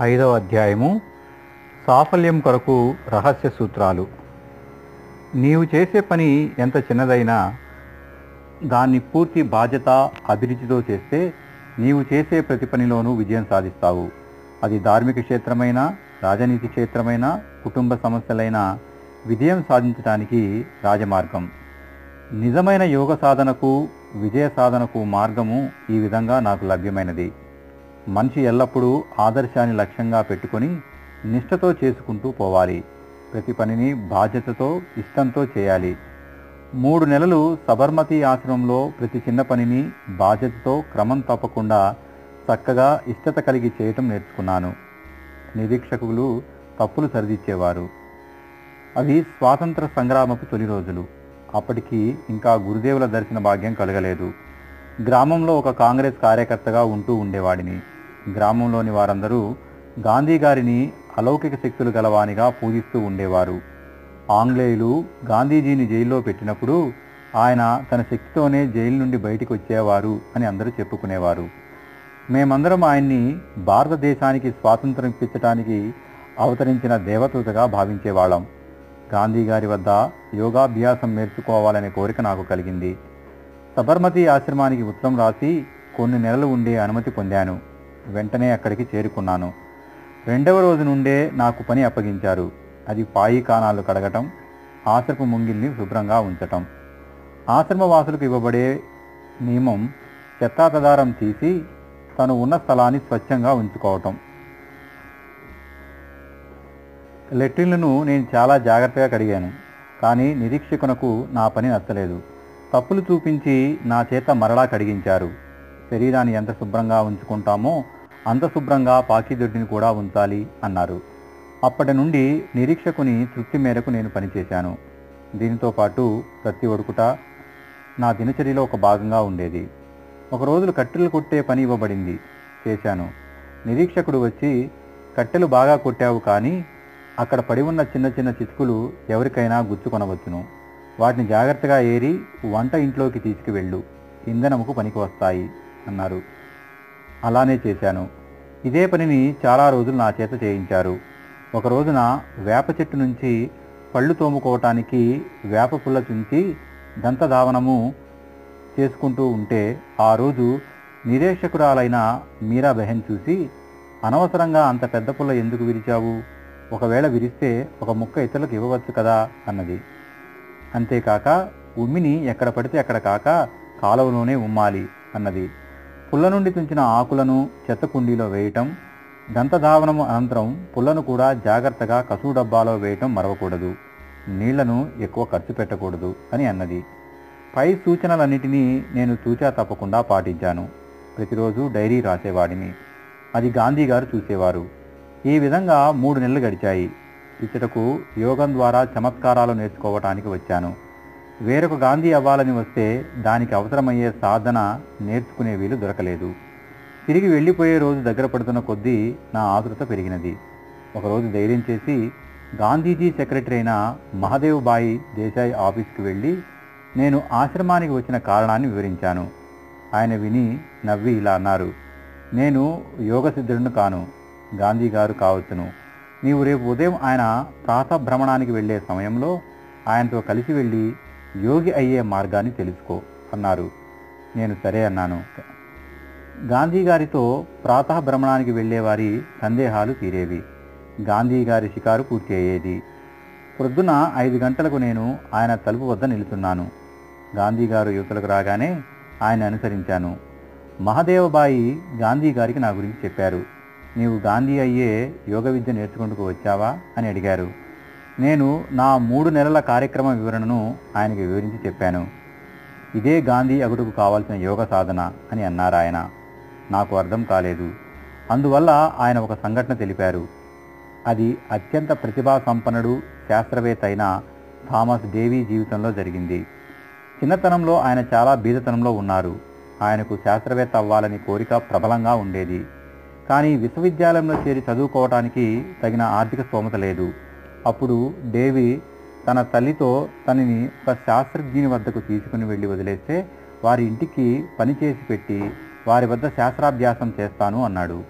ఐదవ అధ్యాయము. సాఫల్యం కొరకు రహస్య సూత్రాలు. నీవు చేసే పని ఎంత చిన్నదైనా దాన్ని పూర్తి బాధ్యత అభిరుచితో చేస్తే నీవు చేసే ప్రతి పనిలోనూ విజయం సాధిస్తావు. అది ధార్మిక క్షేత్రమైనా రాజనీతి క్షేత్రమైనా కుటుంబ సమస్యలైనా విజయం సాధించడానికి రాజమార్గం. నిజమైన యోగ సాధనకు విజయ సాధనకు మార్గము ఈ విధంగా నాకు లభ్యమైనది. మనిషి ఎల్లప్పుడూ ఆదర్శాన్ని లక్ష్యంగా పెట్టుకొని నిష్ఠతో చేసుకుంటూ పోవాలి. ప్రతి పనిని బాధ్యతతో ఇష్టంతో చేయాలి. మూడు నెలలు సబర్మతి ఆశ్రమంలో ప్రతి చిన్న పనిని బాధ్యతతో క్రమం తప్పకుండా చక్కగా ఇష్టత కలిగి చేయటం నేర్చుకున్నాను. నిరీక్షకులు తప్పులు సరిదిచ్చేవారు అవి స్వాతంత్ర సంగ్రామపు తొలి రోజులు. అప్పటికి ఇంకా గురుదేవుల దర్శన భాగ్యం కలగలేదు. గ్రామంలో ఒక కాంగ్రెస్ కార్యకర్తగా ఉంటూ ఉండేవాడిని. గ్రామంలోని వారందరూ గాంధీ గారిని అలౌకిక శక్తులు గలవానిగా పూజిస్తూ ఉండేవారు. ఆంగ్లేయులు గాంధీజీని జైల్లో పెట్టినప్పుడు ఆయన తన శక్తితోనే జైలు నుండి బయటికి వచ్చేవారు అని అందరూ చెప్పుకునేవారు. మేమందరం ఆయన్ని భారతదేశానికి స్వాతంత్రం ఇప్పించడానికి అవతరించిన దేవతగా భావించేవాళ్ళం. గాంధీ గారి వద్ద యోగాభ్యాసం నేర్చుకోవాలనే కోరిక నాకు కలిగింది. సబర్మతి ఆశ్రమానికి ఉత్తరం రాసి కొన్ని నెలలు ఉండే అనుమతి పొందాను. వెంటనే అక్కడికి చేరుకున్నాను. రెండవ రోజు నుండే నాకు పని అప్పగించారు. అది పాయి కాణాలు కడగటం ఆశ్రమ ముంగిల్ని శుభ్రంగా ఉంచటం. ఆశ్రమవాసులకు ఇవ్వబడే నియమం చెత్తాతదారం తీసి తను ఉన్న స్థలాన్ని స్వచ్ఛంగా ఉంచుకోవటం. లెట్రిన్లను నేను చాలా జాగ్రత్తగా కడిగాను కానీ నిరీక్షకునకు నా పని నచ్చలేదు. తప్పులు చూపించి నా చేత మరలా కడిగించారు. శరీరాన్ని ఎంత శుభ్రంగా ఉంచుకుంటామో అంత శుభ్రంగా పాకిదొడ్డిని కూడా ఉంచాలి అన్నారు. అప్పటి నుండి నిరీక్షకుని తృప్తి మేరకు నేను పనిచేశాను. దీనితో పాటు ప్రతి ఒడుకుట నా దినచర్యలో ఒక భాగంగా ఉండేది. ఒక రోజులు కట్టెలు కొట్టే పని ఇవ్వబడింది. చేశాను. నిరీక్షకుడు వచ్చి కట్టెలు బాగా కొట్టావు కానీ అక్కడ పడి ఉన్న చిన్న చిన్న చితుకులు ఎవరికైనా గుచ్చుకొనవచ్చును వాటిని జాగ్రత్తగా ఏరి వంట ఇంట్లోకి తీసుకువెళ్ళు. ఇంధనముకు పనికి వస్తాయి. అన్నారు. అలానే చేశాను. ఇదే పనిని చాలా రోజులు నా చేత చేయించారు. ఒక రోజున వేప చెట్టు నుంచి పళ్ళు తోముకోవటానికి వేప పుల్ల చుంచి దంతధావనము చేసుకుంటూ ఉంటే ఆ రోజు నిరీక్షకురాలైన మీరా బెహన్ చూసి అనవసరంగా అంత పెద్ద పుల్ల ఎందుకు విరిచావు? ఒకవేళ విరిస్తే ఒక ముక్క ఇతరులకు ఇవ్వవచ్చు కదా అన్నది. అంతేకాక ఉమ్మిని ఎక్కడ పడితే అక్కడ కాక కాలువలోనే ఉమ్మాలి అన్నది. పుల్ల నుండి తుంచిన ఆకులను చెత్త కుండీలో వేయటం దంతధావనము అనంతరం పుల్లను కూడా జాగ్రత్తగా కసువు డబ్బాలో వేయటం మరవకూడదు. నీళ్ళను ఎక్కువ ఖర్చు పెట్టకూడదు అని అన్నది. పై సూచనలన్నిటినీ నేను చూచా తప్పకుండా పాటించాను. ప్రతిరోజు డైరీ రాసేవాడిని. అది గాంధీ గారు చూసేవారు. ఈ విధంగా మూడు నెలలు గడిచాయి. ఇచ్చటకు యోగం ద్వారా చమత్కారాలు నేర్చుకోవటానికి వచ్చాను. వేరొక గాంధీ అవ్వాలని వస్తే దానికి అవసరమయ్యే సాధన నేర్చుకునే వీలు దొరకలేదు. తిరిగి వెళ్ళిపోయే రోజు దగ్గర పడుతున్న కొద్దీ నా ఆతృత పెరిగినది. ఒకరోజు ధైర్యం చేసి గాంధీజీ సెక్రటరీ అయిన మహదేవ్ బాయి దేశాయ్ ఆఫీస్కి వెళ్ళి నేను ఆశ్రమానికి వచ్చిన కారణాన్ని వివరించాను. ఆయన విని నవ్వి ఇలా అన్నారు నేను యోగసిద్ధుడిని కాను గాంధీ గారు కావచ్చును. నీవు రేపు ఉదయం ఆయన ప్రాతభ్రమణానికి వెళ్ళే సమయంలో ఆయనతో కలిసి వెళ్ళి యోగి అయ్యే మార్గాన్ని తెలుసుకో అన్నారు. నేను సరే అన్నాను. గాంధీ గారితో ప్రాతభ్రమణానికి వెళ్ళేవారి సందేహాలు తీరేవి. గాంధీ గారి షికారు పూర్తి అయ్యేది ప్రొద్దున ఐదు గంటలకు నేను ఆయన తలుపు వద్ద నిలుచున్నాను గాంధీ గారు యువతలకు రాగానే ఆయన అనుసరించాను. మహదేవబాయి గాంధీ గారికి నా గురించి చెప్పారు. నీవు గాంధీ అయ్యే యోగ విద్య నేర్చుకుంటూ వచ్చావా? అని అడిగారు. నేను నా మూడు నెలల కార్యక్రమ వివరణను ఆయనకి వివరించి చెప్పాను. ఇదే గాంధీ అగుడుకు కావాల్సిన యోగ సాధన అని అన్నారు ఆయన. నాకు అర్థం కాలేదు. అందువల్ల ఆయన ఒక సంఘటన తెలిపారు. అది అత్యంత ప్రతిభా సంపన్నుడు శాస్త్రవేత్త అయిన థామస్ డేవీ జీవితంలో జరిగింది. చిన్నతనంలో ఆయన చాలా బీదతనంలో ఉన్నారు. ఆయనకు శాస్త్రవేత్త అవ్వాలని కోరిక ప్రబలంగా ఉండేది. కానీ విశ్వవిద్యాలయంలో చేరి చదువుకోవటానికి తగిన ఆర్థిక స్తోమత లేదు. అప్పుడు దేవి తన తల్లితో తనని ఒక శాస్త్రజ్ఞుని వద్దకు తీసుకుని వెళ్ళి వదిలేస్తే వారి ఇంటికి పని చేసి పెట్టి వారి వద్ద శాస్త్రాభ్యాసం చేస్తాను అన్నాడు.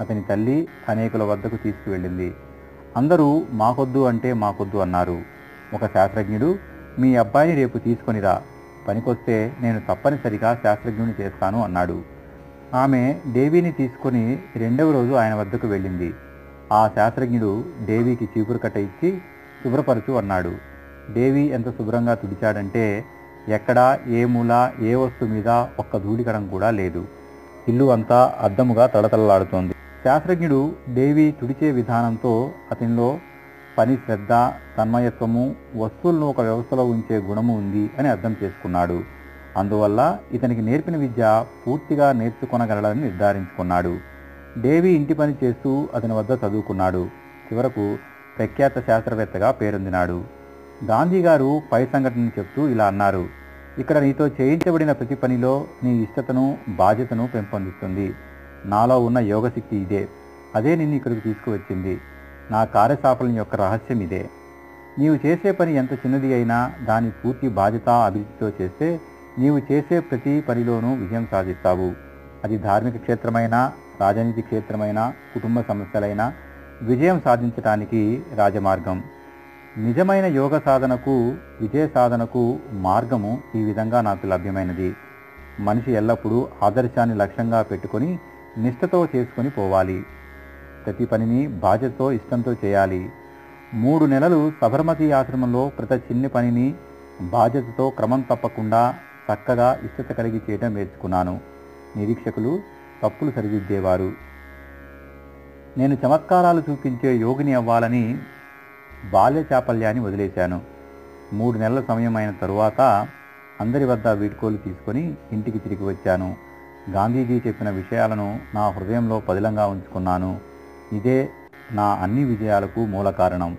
అతని తల్లి అనేకుల వద్దకు తీసుకువెళ్ళింది. అందరూ మాకొద్దు అంటే మాకొద్దు అన్నారు. ఒక శాస్త్రజ్ఞుడు మీ అబ్బాయిని రేపు తీసుకొనిరా పనికొస్తే నేను తప్పనిసరిగా శాస్త్రజ్ఞుని చేస్తాను అన్నాడు. ఆమె దేవిని తీసుకొని రెండవ రోజు ఆయన వద్దకు వెళ్ళింది. ఆ శాస్త్రజ్ఞుడు దేవికి చీపురు కట్ట ఇచ్చి శుభ్రపరచు అన్నాడు. దేవి ఎంత శుభ్రంగా తుడిచాడంటే ఎక్కడా ఏ మూల ఏ వస్తువు మీద ఒక్క ధూళికడం కూడా లేదు. ఇల్లు అంతా అద్దముగా తడతడలాడుతోంది శాస్త్రజ్ఞుడు దేవి తుడిచే విధానంతో అతనిలో పని శ్రద్ధ తన్మయత్వము వస్తువులను ఒక వ్యవస్థలో ఉంచే గుణము ఉంది అని అర్థం చేసుకున్నాడు. అందువల్ల ఇతనికి నేర్పిన విద్య పూర్తిగా నేర్చుకొనగలడని నిర్ధారించుకున్నాడు. డేవి ఇంటి పని చేస్తూ అతని వద్ద చదువుకున్నాడు. చివరకు ప్రఖ్యాత శాస్త్రవేత్తగా పేరొందినాడు. గాంధీ గారు పై సంఘటనను చెప్తూ ఇలా అన్నారు. ఇక్కడ నీతో చేయించబడిన ప్రతి పనిలో నీ ఇష్టతను బాధ్యతను పెంపొందిస్తుంది. నాలో ఉన్న యోగశక్తి ఇదే. అదే నిన్ను ఇక్కడికి తీసుకువచ్చింది. నా కార్యసాఫల్యం యొక్క రహస్యం ఇదే. నీవు చేసే పని ఎంత చిన్నది అయినా దాని పూర్తి బాధ్యత అభివృద్ధితో చేస్తే నీవు చేసే ప్రతి పనిలోనూ విజయం సాధిస్తావు. అది ధార్మిక క్షేత్రమైనా రాజనీతి క్షేత్రమైనా కుటుంబ సమస్యలైనా విజయం సాధించటానికి రాజమార్గం. నిజమైన యోగ సాధనకు విజయ సాధనకు మార్గము ఈ విధంగా నాకు లభ్యమైనది. మనిషి ఎల్లప్పుడూ ఆదర్శాన్ని లక్ష్యంగా పెట్టుకొని నిష్ఠతో చేసుకొని పోవాలి. ప్రతి పనిని బాధ్యతతో ఇష్టంతో చేయాలి. మూడు నెలలు సబర్మతి ఆశ్రమంలో ప్రతి చిన్ని పనిని బాధ్యతతో క్రమం తప్పకుండా చక్కగా ఇష్టత కలిగి చేయడం నేర్చుకున్నాను. నిరీక్షకులు తప్పులు సరిదిద్దేవారు. నేను చమత్కారాలు చూపించే యోగిని అవ్వాలని బాల్య చాపల్యాన్ని వదిలేశాను. మూడు నెలల సమయం అయిన తరువాత అందరి వద్ద వీడ్కోలు తీసుకొని ఇంటికి తిరిగి వచ్చాను. గాంధీజీ చెప్పిన విషయాలను నా హృదయంలో పదిలంగా ఉంచుకున్నాను. ఇదే నా అన్ని విజయాలకు మూల కారణం